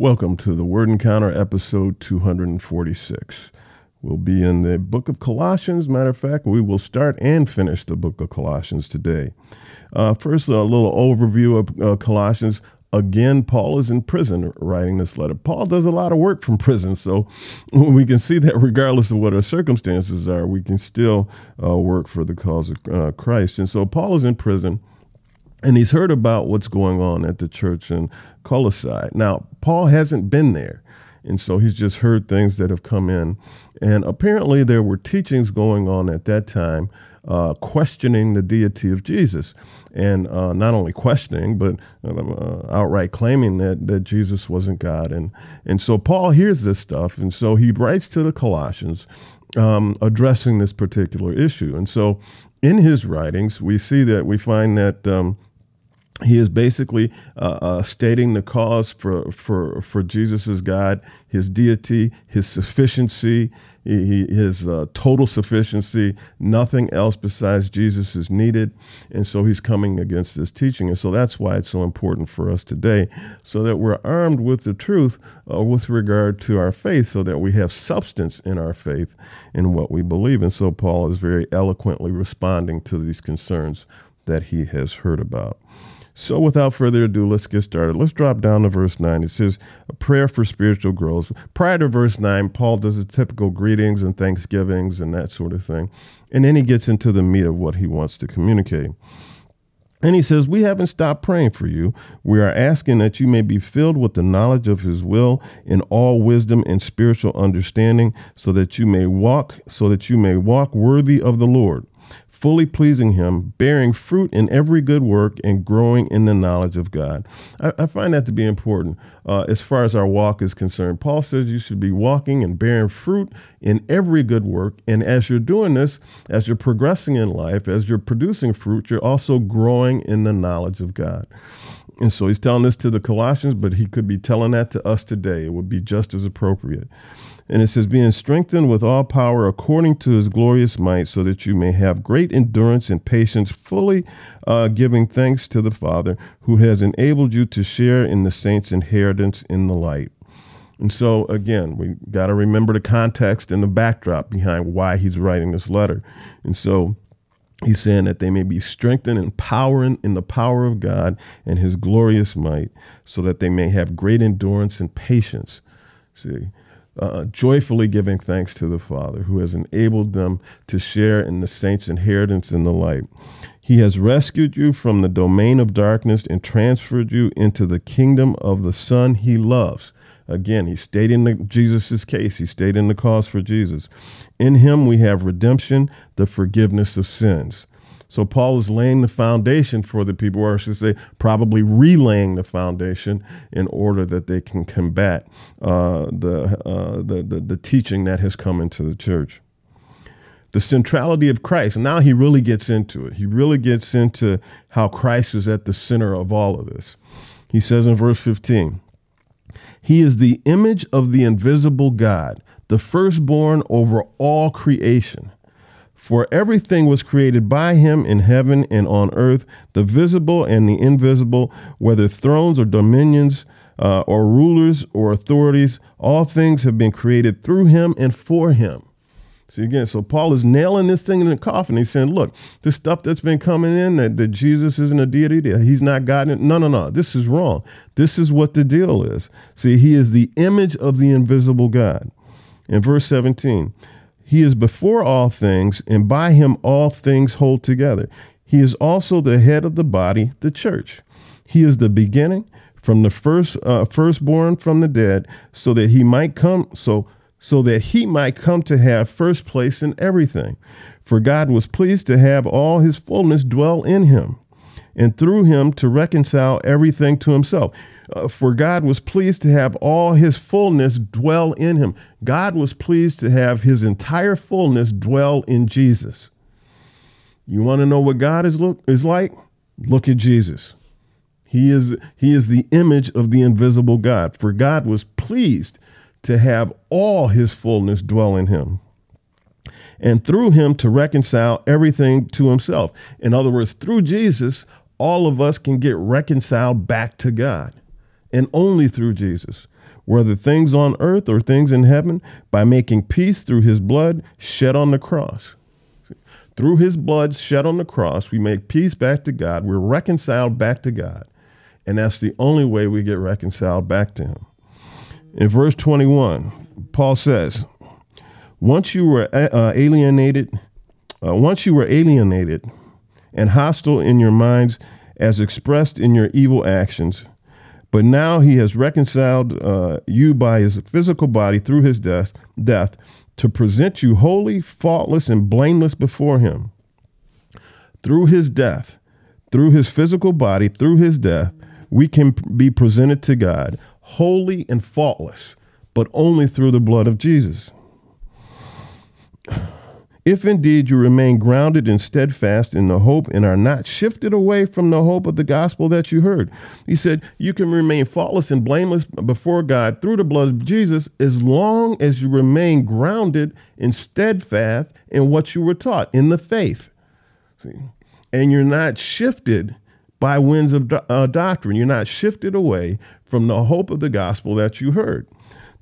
Welcome to the Word Encounter episode 246. We'll be in the book of Colossians. Matter of fact, we will start and finish the book of Colossians today. Uh, first, a little overview of uh, Colossians. Again, Paul is in prison writing this letter. Paul does a lot of work from prison, so we can see that regardless of what our circumstances are, we can still uh, work for the cause of uh, Christ. And so Paul is in prison and he's heard about what's going on at the church in Colossae. Now, Paul hasn't been there, and so he's just heard things that have come in. And apparently, there were teachings going on at that time uh, questioning the deity of Jesus. And uh, not only questioning, but uh, outright claiming that, that Jesus wasn't God. And, and so Paul hears this stuff, and so he writes to the Colossians um, addressing this particular issue. And so in his writings, we see that we find that. Um, he is basically uh, uh, stating the cause for for for Jesus as God, his deity, his sufficiency, he, his uh, total sufficiency. Nothing else besides Jesus is needed, and so he's coming against this teaching, and so that's why it's so important for us today, so that we're armed with the truth uh, with regard to our faith, so that we have substance in our faith in what we believe. And so Paul is very eloquently responding to these concerns that he has heard about. So, without further ado, let's get started. Let's drop down to verse 9. It says, A prayer for spiritual growth. Prior to verse 9, Paul does his typical greetings and thanksgivings and that sort of thing. And then he gets into the meat of what he wants to communicate. And he says, We haven't stopped praying for you. We are asking that you may be filled with the knowledge of his will in all wisdom and spiritual understanding, so that you may walk, so that you may walk worthy of the Lord fully pleasing Him, bearing fruit in every good work, and growing in the knowledge of God. I, I find that to be important uh, as far as our walk is concerned. Paul says you should be walking and bearing fruit in every good work. And as you're doing this, as you're progressing in life, as you're producing fruit, you're also growing in the knowledge of God. And so he's telling this to the Colossians, but he could be telling that to us today. It would be just as appropriate. And it says, being strengthened with all power according to his glorious might, so that you may have great endurance and patience, fully uh, giving thanks to the Father who has enabled you to share in the saints' inheritance in the light. And so, again, we got to remember the context and the backdrop behind why he's writing this letter. And so, he's saying that they may be strengthened and power in the power of God and his glorious might, so that they may have great endurance and patience. See, uh, joyfully giving thanks to the Father who has enabled them to share in the saints' inheritance in the light. He has rescued you from the domain of darkness and transferred you into the kingdom of the Son he loves. Again, He he's stating Jesus' case. He stayed in the cause for Jesus. In him we have redemption, the forgiveness of sins. So Paul is laying the foundation for the people, or I should say, probably relaying the foundation in order that they can combat uh, the, uh, the, the, the teaching that has come into the church the centrality of Christ. Now he really gets into it. He really gets into how Christ is at the center of all of this. He says in verse 15, He is the image of the invisible God, the firstborn over all creation. For everything was created by him in heaven and on earth, the visible and the invisible, whether thrones or dominions uh, or rulers or authorities, all things have been created through him and for him. See again, so Paul is nailing this thing in the coffin. He's saying, look, this stuff that's been coming in, that, that Jesus isn't a deity, that he's not God. No, no, no. This is wrong. This is what the deal is. See, he is the image of the invisible God. In verse 17, he is before all things, and by him all things hold together. He is also the head of the body, the church. He is the beginning from the first uh, firstborn from the dead, so that he might come so so that he might come to have first place in everything. For God was pleased to have all his fullness dwell in him, and through him to reconcile everything to himself. Uh, for God was pleased to have all his fullness dwell in him. God was pleased to have his entire fullness dwell in Jesus. You want to know what God is look is like? Look at Jesus. He is he is the image of the invisible God. For God was pleased to have all his fullness dwell in him. And through him to reconcile everything to himself. In other words, through Jesus, all of us can get reconciled back to God and only through Jesus. whether things on earth or things in heaven, by making peace through his blood shed on the cross. Through his blood shed on the cross, we make peace back to God. We're reconciled back to God. And that's the only way we get reconciled back to him. In verse 21, Paul says, Once you were uh, alienated, uh, once you were alienated and hostile in your minds as expressed in your evil actions, but now he has reconciled uh, you by his physical body through his death, death to present you holy, faultless, and blameless before him. Through his death, through his physical body, through his death, we can be presented to God holy and faultless, but only through the blood of Jesus. If indeed you remain grounded and steadfast in the hope and are not shifted away from the hope of the gospel that you heard, he said, you can remain faultless and blameless before God through the blood of Jesus as long as you remain grounded and steadfast in what you were taught in the faith. See? And you're not shifted by winds of uh, doctrine. You're not shifted away from the hope of the gospel that you heard.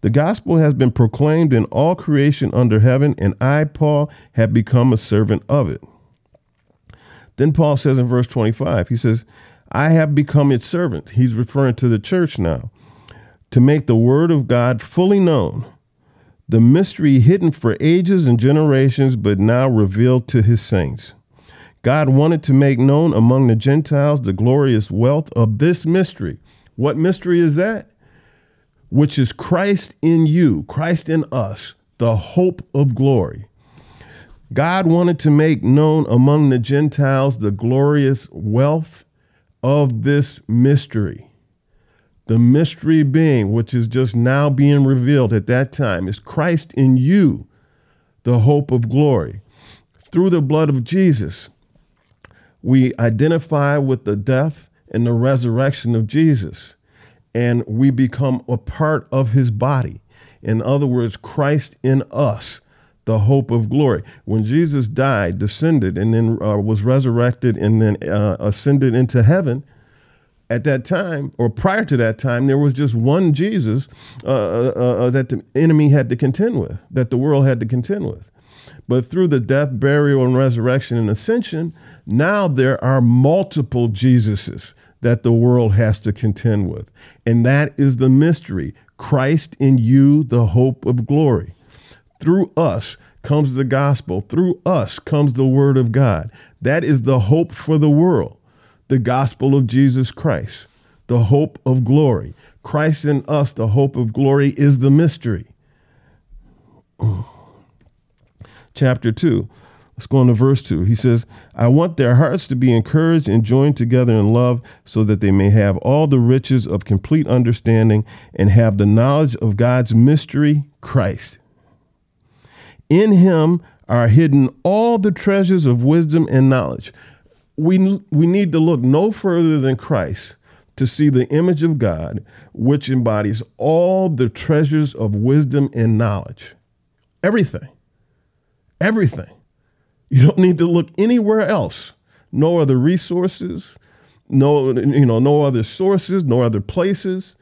The gospel has been proclaimed in all creation under heaven, and I, Paul, have become a servant of it. Then Paul says in verse 25, he says, I have become its servant. He's referring to the church now, to make the word of God fully known, the mystery hidden for ages and generations, but now revealed to his saints. God wanted to make known among the Gentiles the glorious wealth of this mystery. What mystery is that? Which is Christ in you, Christ in us, the hope of glory. God wanted to make known among the Gentiles the glorious wealth of this mystery. The mystery being, which is just now being revealed at that time, is Christ in you, the hope of glory. Through the blood of Jesus, we identify with the death and the resurrection of Jesus and we become a part of his body. In other words, Christ in us, the hope of glory. When Jesus died, descended, and then uh, was resurrected and then uh, ascended into heaven, at that time, or prior to that time, there was just one Jesus uh, uh, uh, that the enemy had to contend with, that the world had to contend with. But through the death, burial, and resurrection and ascension, now there are multiple Jesuses that the world has to contend with. And that is the mystery Christ in you, the hope of glory. Through us comes the gospel, through us comes the word of God. That is the hope for the world, the gospel of Jesus Christ, the hope of glory. Christ in us, the hope of glory, is the mystery. Chapter 2 Let's go on to verse 2. He says, I want their hearts to be encouraged and joined together in love so that they may have all the riches of complete understanding and have the knowledge of God's mystery, Christ. In him are hidden all the treasures of wisdom and knowledge. We, we need to look no further than Christ to see the image of God, which embodies all the treasures of wisdom and knowledge. Everything. Everything. You don't need to look anywhere else. No other resources, no you know, no other sources, no other places.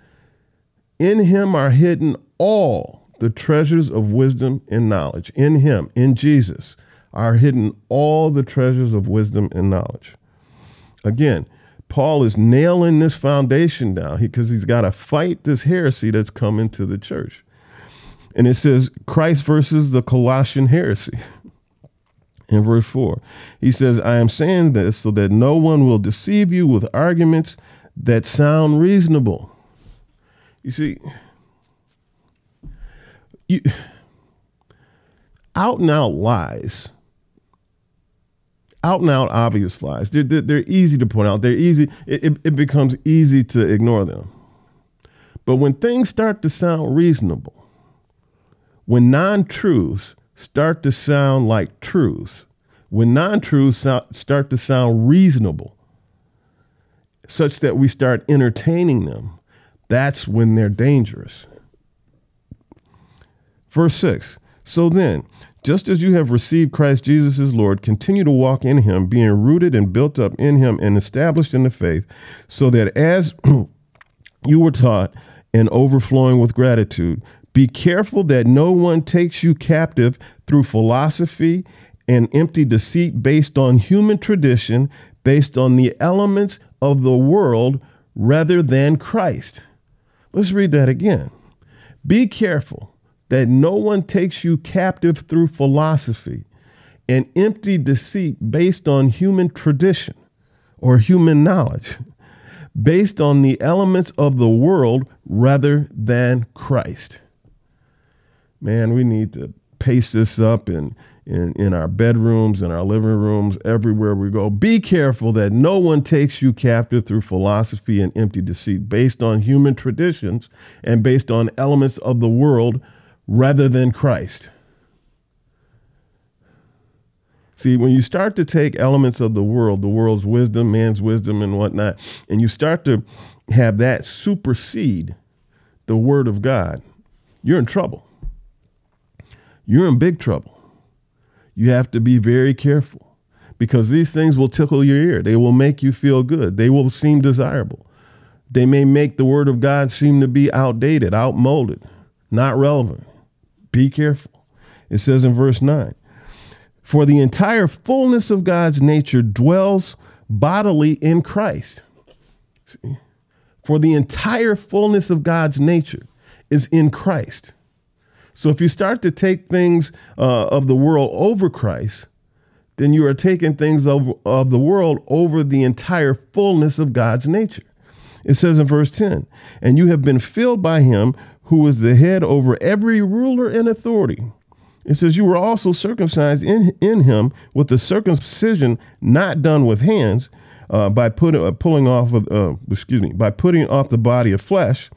In him are hidden all the treasures of wisdom and knowledge. In him, in Jesus, are hidden all the treasures of wisdom and knowledge. Again, Paul is nailing this foundation down because he, he's got to fight this heresy that's come into the church. And it says Christ versus the Colossian heresy. in verse 4. He says, I am saying this so that no one will deceive you with arguments that sound reasonable. You see, you, out and out lies, out and out obvious lies, they're, they're, they're easy to point out. They're easy, it, it, becomes easy to ignore them. But when things start to sound reasonable, when non truths start to sound like truths, when non truths start to sound reasonable, such that we start entertaining them, that's when they're dangerous. Verse 6 So then, just as you have received Christ Jesus as Lord, continue to walk in him, being rooted and built up in him and established in the faith, so that as you were taught, and overflowing with gratitude. Be careful that no one takes you captive through philosophy and empty deceit based on human tradition, based on the elements of the world rather than Christ. Let's read that again. Be careful that no one takes you captive through philosophy and empty deceit based on human tradition or human knowledge, based on the elements of the world rather than Christ. Man, we need to paste this up and in, in our bedrooms, in our living rooms, everywhere we go. Be careful that no one takes you captive through philosophy and empty deceit based on human traditions and based on elements of the world rather than Christ. See, when you start to take elements of the world, the world's wisdom, man's wisdom, and whatnot, and you start to have that supersede the word of God, you're in trouble. You're in big trouble you have to be very careful because these things will tickle your ear. They will make you feel good. They will seem desirable. They may make the word of God seem to be outdated, outmoded, not relevant. Be careful. It says in verse 9 For the entire fullness of God's nature dwells bodily in Christ. See? For the entire fullness of God's nature is in Christ. So if you start to take things uh, of the world over Christ, then you are taking things of, of the world over the entire fullness of God's nature. It says in verse 10, and you have been filled by him who is the head over every ruler and authority. It says, You were also circumcised in, in him with the circumcision not done with hands, uh, by putting uh, pulling off of, uh, excuse me, by putting off the body of flesh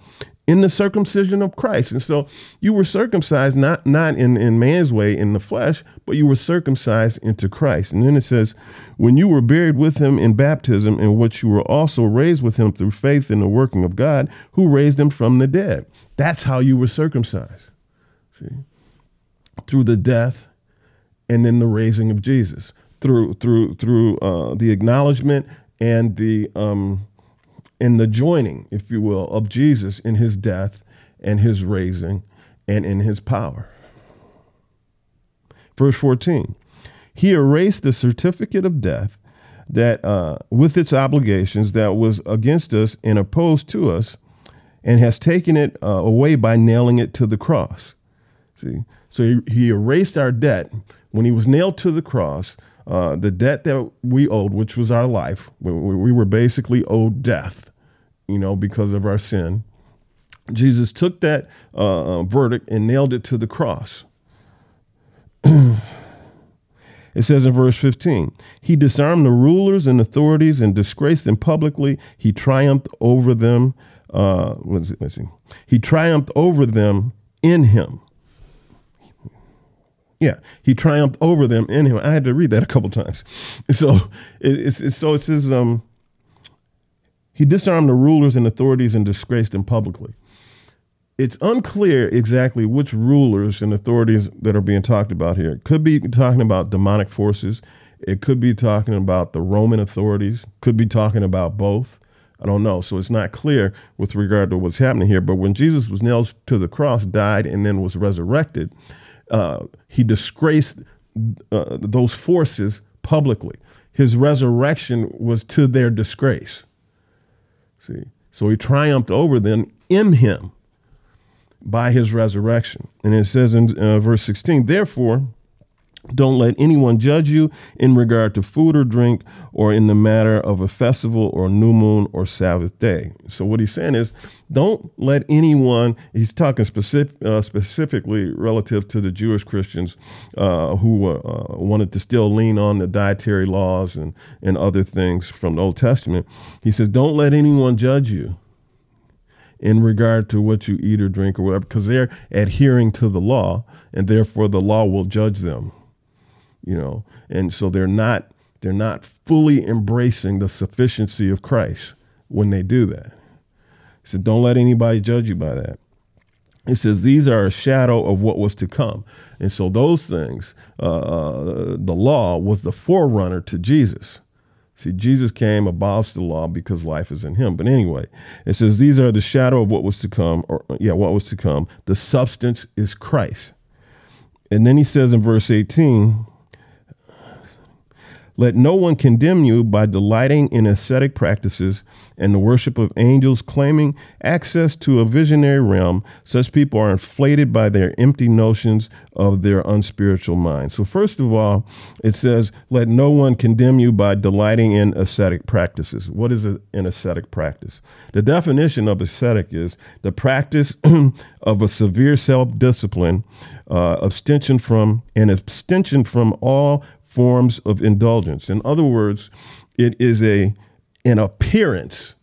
in the circumcision of Christ. And so you were circumcised not not in, in man's way in the flesh, but you were circumcised into Christ. And then it says, when you were buried with him in baptism, in which you were also raised with him through faith in the working of God, who raised him from the dead. That's how you were circumcised. See? Through the death and then the raising of Jesus. Through through through uh, the acknowledgement and the um, in the joining, if you will, of Jesus in his death and his raising and in his power. Verse 14 He erased the certificate of death that, uh, with its obligations, that was against us and opposed to us, and has taken it uh, away by nailing it to the cross. See, so he, he erased our debt when he was nailed to the cross. Uh, the debt that we owed, which was our life, we, we were basically owed death you know, because of our sin. Jesus took that uh, uh verdict and nailed it to the cross. it says in verse 15, He disarmed the rulers and authorities and disgraced them publicly. He triumphed over them. Uh, what is it? Let's see. He triumphed over them in Him. Yeah, he triumphed over them in him. I had to read that a couple times. So it's, it's so it says um, he disarmed the rulers and authorities and disgraced them publicly. It's unclear exactly which rulers and authorities that are being talked about here. It could be talking about demonic forces. It could be talking about the Roman authorities. Could be talking about both. I don't know. So it's not clear with regard to what's happening here. But when Jesus was nailed to the cross, died, and then was resurrected, uh, he disgraced uh, those forces publicly. His resurrection was to their disgrace. See? So he triumphed over them in him by his resurrection. And it says in uh, verse 16, therefore, don't let anyone judge you in regard to food or drink or in the matter of a festival or new moon or Sabbath day. So, what he's saying is, don't let anyone, he's talking specific, uh, specifically relative to the Jewish Christians uh, who uh, wanted to still lean on the dietary laws and, and other things from the Old Testament. He says, don't let anyone judge you in regard to what you eat or drink or whatever, because they're adhering to the law, and therefore the law will judge them you know, and so they're not they're not fully embracing the sufficiency of Christ when they do that. He said, don't let anybody judge you by that. It says these are a shadow of what was to come, and so those things, uh, uh, the law was the forerunner to Jesus. See, Jesus came, abolished the law because life is in him. But anyway, it says these are the shadow of what was to come, or yeah, what was to come. The substance is Christ. And then he says in verse 18, let no one condemn you by delighting in ascetic practices and the worship of angels, claiming access to a visionary realm. Such people are inflated by their empty notions of their unspiritual mind. So, first of all, it says, Let no one condemn you by delighting in ascetic practices. What is an ascetic practice? The definition of ascetic is the practice of a severe self discipline, uh, abstention from, and abstention from all forms of indulgence. In other words, it is a an appearance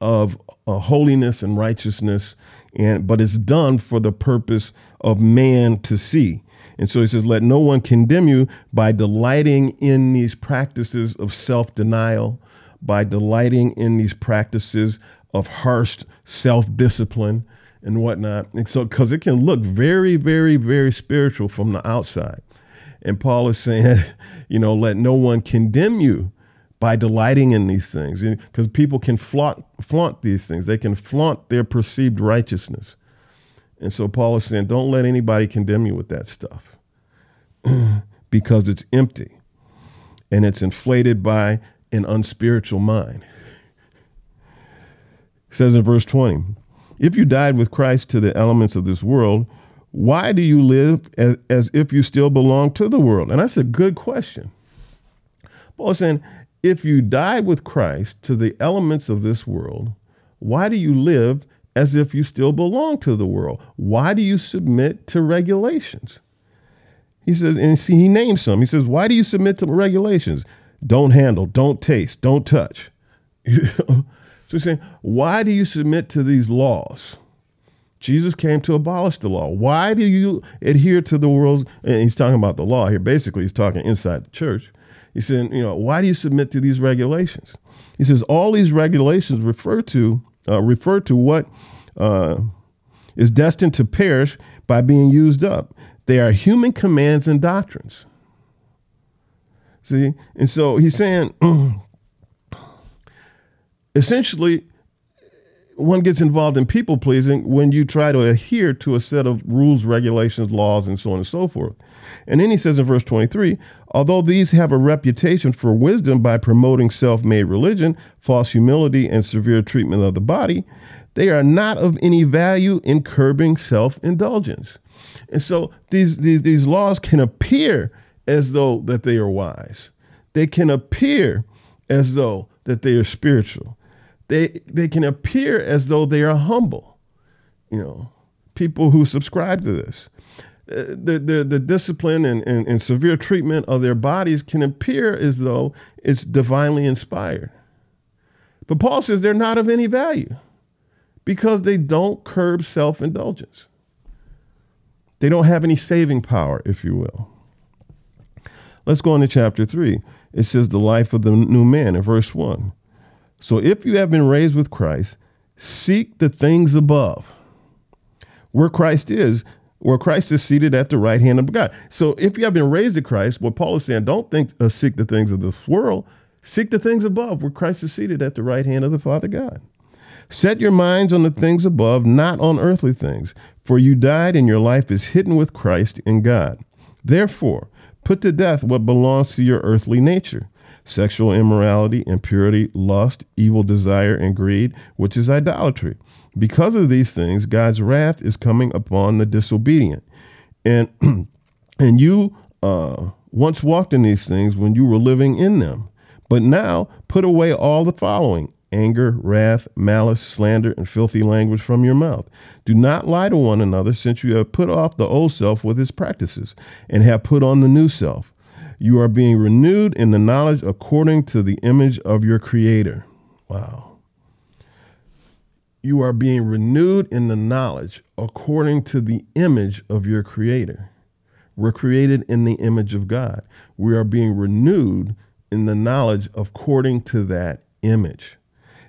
of uh, holiness and righteousness, and but it's done for the purpose of man to see. And so he says, "Let no one condemn you by delighting in these practices of self-denial, by delighting in these practices of harsh self-discipline." And whatnot. And so, because it can look very, very, very spiritual from the outside. And Paul is saying, you know, let no one condemn you by delighting in these things. Because people can flaunt, flaunt these things, they can flaunt their perceived righteousness. And so Paul is saying, don't let anybody condemn you with that stuff because it's empty and it's inflated by an unspiritual mind. It says in verse 20, if you died with Christ to the elements of this world, why do you live as, as if you still belong to the world? And that's a good question. Paul is saying, if you died with Christ to the elements of this world, why do you live as if you still belong to the world? Why do you submit to regulations? He says, and see, he names some. He says, why do you submit to regulations? Don't handle, don't taste, don't touch. so he's saying, why do you submit to these laws? Jesus came to abolish the law. Why do you adhere to the world's? And he's talking about the law here. Basically, he's talking inside the church. He said, you know, why do you submit to these regulations? He says all these regulations refer to uh, refer to what uh, is destined to perish by being used up. They are human commands and doctrines. See, and so he's saying, essentially, one gets involved in people pleasing when you try to adhere to a set of rules, regulations, laws, and so on and so forth. And then he says in verse 23 although these have a reputation for wisdom by promoting self made religion, false humility, and severe treatment of the body, they are not of any value in curbing self indulgence. And so these, these, these laws can appear as though that they are wise. They can appear as though that they are spiritual they they can appear as though they are humble. You know, people who subscribe to this. Uh, the, the, the discipline and, and, and severe treatment of their bodies can appear as though it's divinely inspired. But Paul says they're not of any value because they don't curb self indulgence. They don't have any saving power, if you will. Let's go into chapter 3. It says, The life of the new man in verse 1. So if you have been raised with Christ, seek the things above, where Christ is, where Christ is seated at the right hand of God. So if you have been raised to Christ, what Paul is saying, don't think uh, seek the things of this world, seek the things above, where Christ is seated at the right hand of the Father God. Set your minds on the things above, not on earthly things, for you died and your life is hidden with Christ in God. Therefore, put to death what belongs to your earthly nature sexual immorality, impurity, lust, evil desire, and greed, which is idolatry. Because of these things, God's wrath is coming upon the disobedient. And and you uh, once walked in these things when you were living in them. But now put away all the following anger, wrath, malice, slander, and filthy language from your mouth. Do not lie to one another, since you have put off the old self with its practices, and have put on the new self you are being renewed in the knowledge according to the image of your Creator. Wow. You are being renewed in the knowledge according to the image of your Creator. We're created in the image of God. We are being renewed in the knowledge according to that image.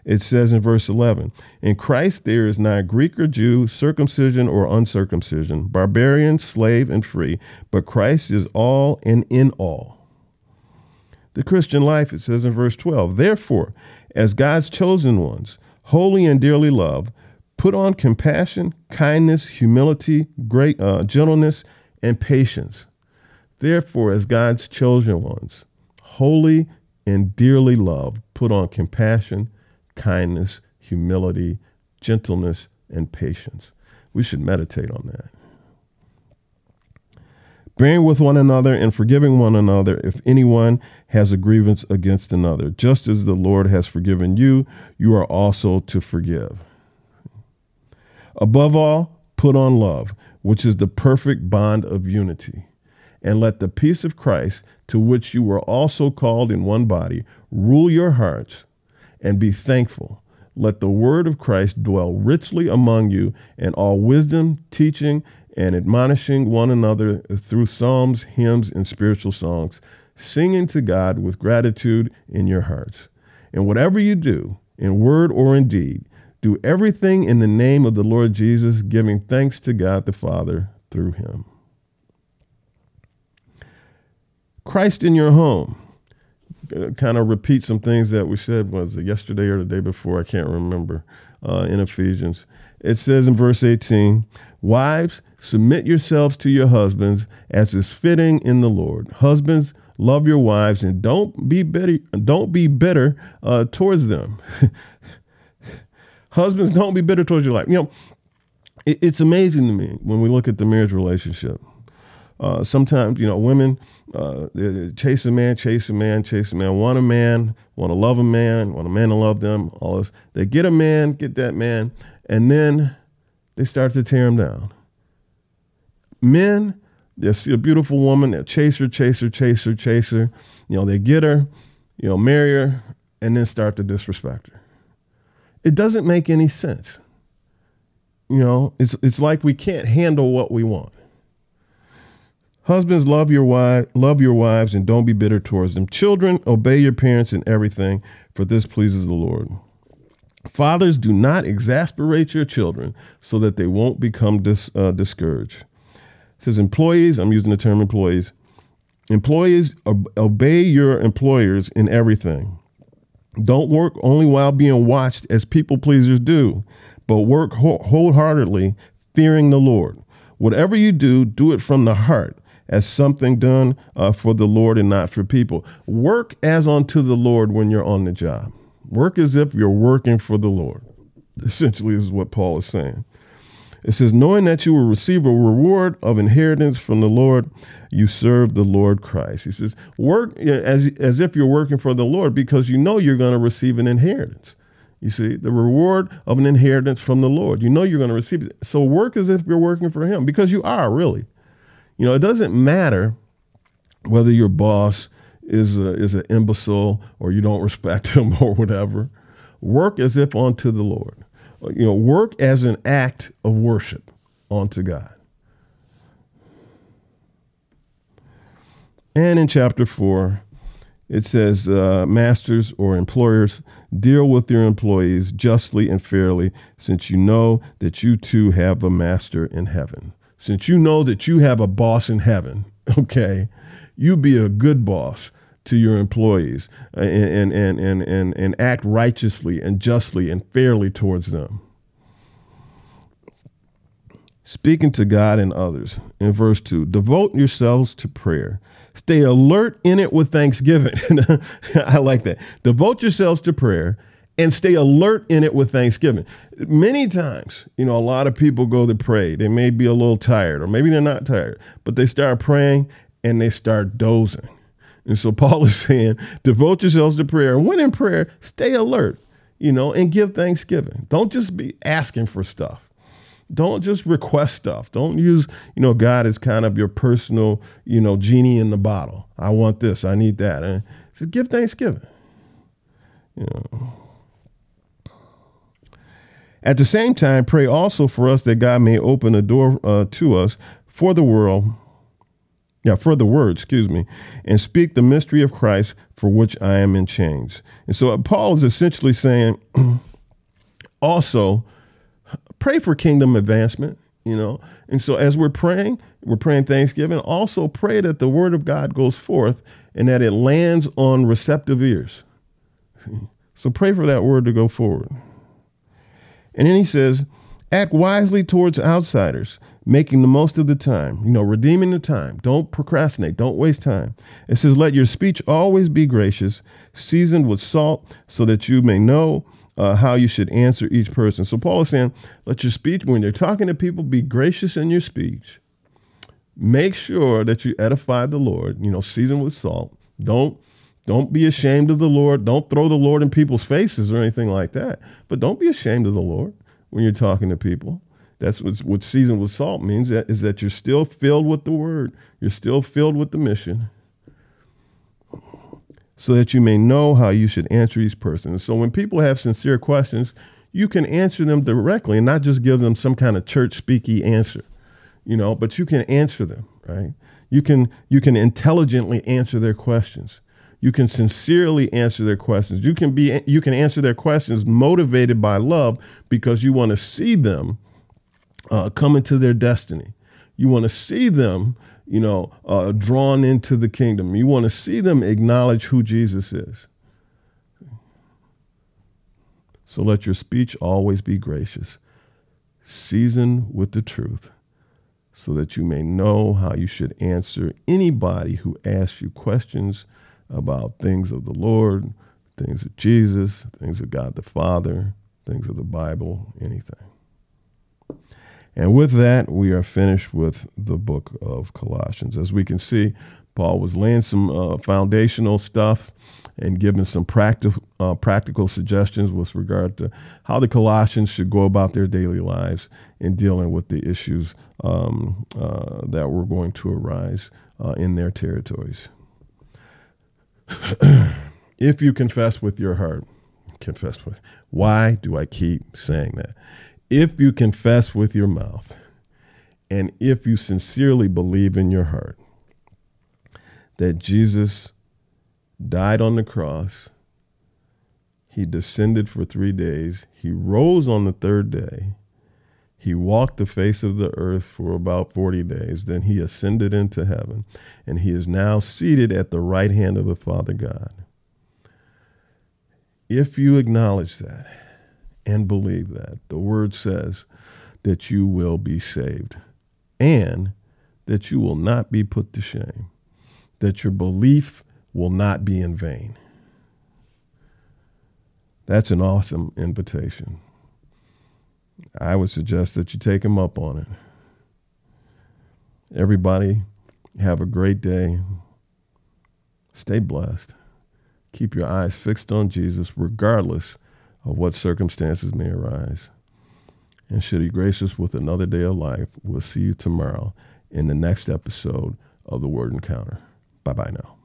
It says in verse 11 In Christ there is neither Greek or Jew, circumcision or uncircumcision, barbarian, slave, and free, but Christ is all and in all. The Christian life, it says in verse 12, therefore, as God's chosen ones, holy and dearly loved, put on compassion, kindness, humility, great uh, gentleness, and patience. Therefore, as God's chosen ones, holy and dearly loved, put on compassion, kindness, humility, gentleness, and patience. We should meditate on that. Bearing with one another and forgiving one another if anyone has a grievance against another. Just as the Lord has forgiven you, you are also to forgive. Above all, put on love, which is the perfect bond of unity. And let the peace of Christ, to which you were also called in one body, rule your hearts and be thankful. Let the word of Christ dwell richly among you in all wisdom, teaching, and admonishing one another through psalms, hymns, and spiritual songs, singing to God with gratitude in your hearts. And whatever you do, in word or in deed, do everything in the name of the Lord Jesus, giving thanks to God the Father through him. Christ in your home. Kind of repeat some things that we said was it yesterday or the day before I can't remember uh, in Ephesians. It says in verse 18, "Wives, submit yourselves to your husbands as is fitting in the Lord. Husbands, love your wives and don't be bitter. Don't be bitter uh, towards them. Husbands, don't be bitter towards your wife. You know, it, it's amazing to me when we look at the marriage relationship. Uh, sometimes, you know, women uh, chase a man, chase a man, chase a man, want a man, want to love a man, want a man to love them, all this. They get a man, get that man, and then they start to tear him down. Men, they see a beautiful woman, they chase her, chase her, chase her, chase her. You know, they get her, you know, marry her, and then start to disrespect her. It doesn't make any sense. You know, it's it's like we can't handle what we want. Husbands, love your wife, love your wives, and don't be bitter towards them. Children, obey your parents in everything, for this pleases the Lord. Fathers, do not exasperate your children so that they won't become dis, uh, discouraged. It says employees, I'm using the term employees. Employees, obey your employers in everything. Don't work only while being watched as people pleasers do, but work wholeheartedly, fearing the Lord. Whatever you do, do it from the heart as something done uh, for the Lord and not for people. Work as unto the Lord when you're on the job. Work as if you're working for the Lord. Essentially, is what Paul is saying. It says, knowing that you will receive a reward of inheritance from the Lord, you serve the Lord Christ. He says, work as, as if you're working for the Lord because you know you're going to receive an inheritance. You see, the reward of an inheritance from the Lord. You know you're going to receive it. So work as if you're working for Him because you are really. You know, it doesn't matter whether your boss is a, is an imbecile or you don't respect him or whatever. Work as if unto the Lord you know, work as an act of worship unto God. And in chapter 4, it says, uh, Masters or employers, deal with your employees justly and fairly, since you know that you too have a master in heaven. Since you know that you have a boss in heaven, okay, you be a good boss to your employees and, and, and, and, and act righteously and justly and fairly towards them. Speaking to God and others. In verse 2, devote yourselves to prayer. Stay alert in it with thanksgiving. I like that. Devote yourselves to prayer and stay alert in it with thanksgiving. Many times, you know, a lot of people go to pray. They may be a little tired, or maybe they're not tired, but they start praying and they start dozing. And so Paul is saying, devote yourselves to prayer. When in prayer, stay alert, you know, and give thanksgiving. Don't just be asking for stuff. Don't just request stuff. Don't use, you know, God as kind of your personal, you know, genie in the bottle. I want this, I need that. And so give thanksgiving. You know. At the same time, pray also for us that God may open a door uh, to us for the world yeah, for the word, excuse me, and speak the mystery of Christ for which I am in chains. And so uh, Paul is essentially saying also pray for kingdom advancement. you know. And so as we're praying, we're praying Thanksgiving, also pray that the word of God goes forth and that it lands on receptive ears. So pray for that word to go forward. And then he says, act wisely towards outsiders, making the most of the time, you know, redeeming the time. Don't procrastinate, don't waste time. It says, let your speech always be gracious, seasoned with salt, so that you may know uh, how you should answer each person. So Paul is saying, let your speech, when you're talking to people, be gracious in your speech. Make sure that you edify the Lord, you know, seasoned with salt. Don't don't be ashamed of the Lord. Don't throw the Lord in people's faces or anything like that. But don't be ashamed of the Lord when you're talking to people. That's what, what seasoned with salt means is that you're still filled with the word. You're still filled with the mission so that you may know how you should answer each person. So when people have sincere questions, you can answer them directly and not just give them some kind of church speaky answer, you know, but you can answer them, right? You can you can intelligently answer their questions. You can sincerely answer their questions. You can be you can answer their questions motivated by love because you want to see them uh, come into their destiny. You want to see them you know, uh, drawn into the kingdom. You want to see them acknowledge who Jesus is. So let your speech always be gracious, seasoned with the truth, so that you may know how you should answer anybody who asks you questions about things of the Lord, things of Jesus, things of God the Father, things of the Bible, anything. And with that, we are finished with the book of Colossians. As we can see, Paul was laying some uh, foundational stuff and giving some practical uh, practical suggestions with regard to how the Colossians should go about their daily lives in dealing with the issues um, uh, that were going to arise uh, in their territories. if you confess with your heart, confess with. Why do I keep saying that? if you confess with your mouth and if you sincerely believe in your heart that Jesus died on the cross, he descended for three days, he rose on the third day, he walked the face of the earth for about 40 days, then he ascended into heaven, and he is now seated at the right hand of the Father God. If you acknowledge that, and believe that. The word says that you will be saved and that you will not be put to shame, that your belief will not be in vain. That's an awesome invitation. I would suggest that you take him up on it. Everybody, have a great day. Stay blessed. Keep your eyes fixed on Jesus, regardless of what circumstances may arise. And should He grace us with another day of life, we'll see you tomorrow in the next episode of the Word Encounter. Bye bye now.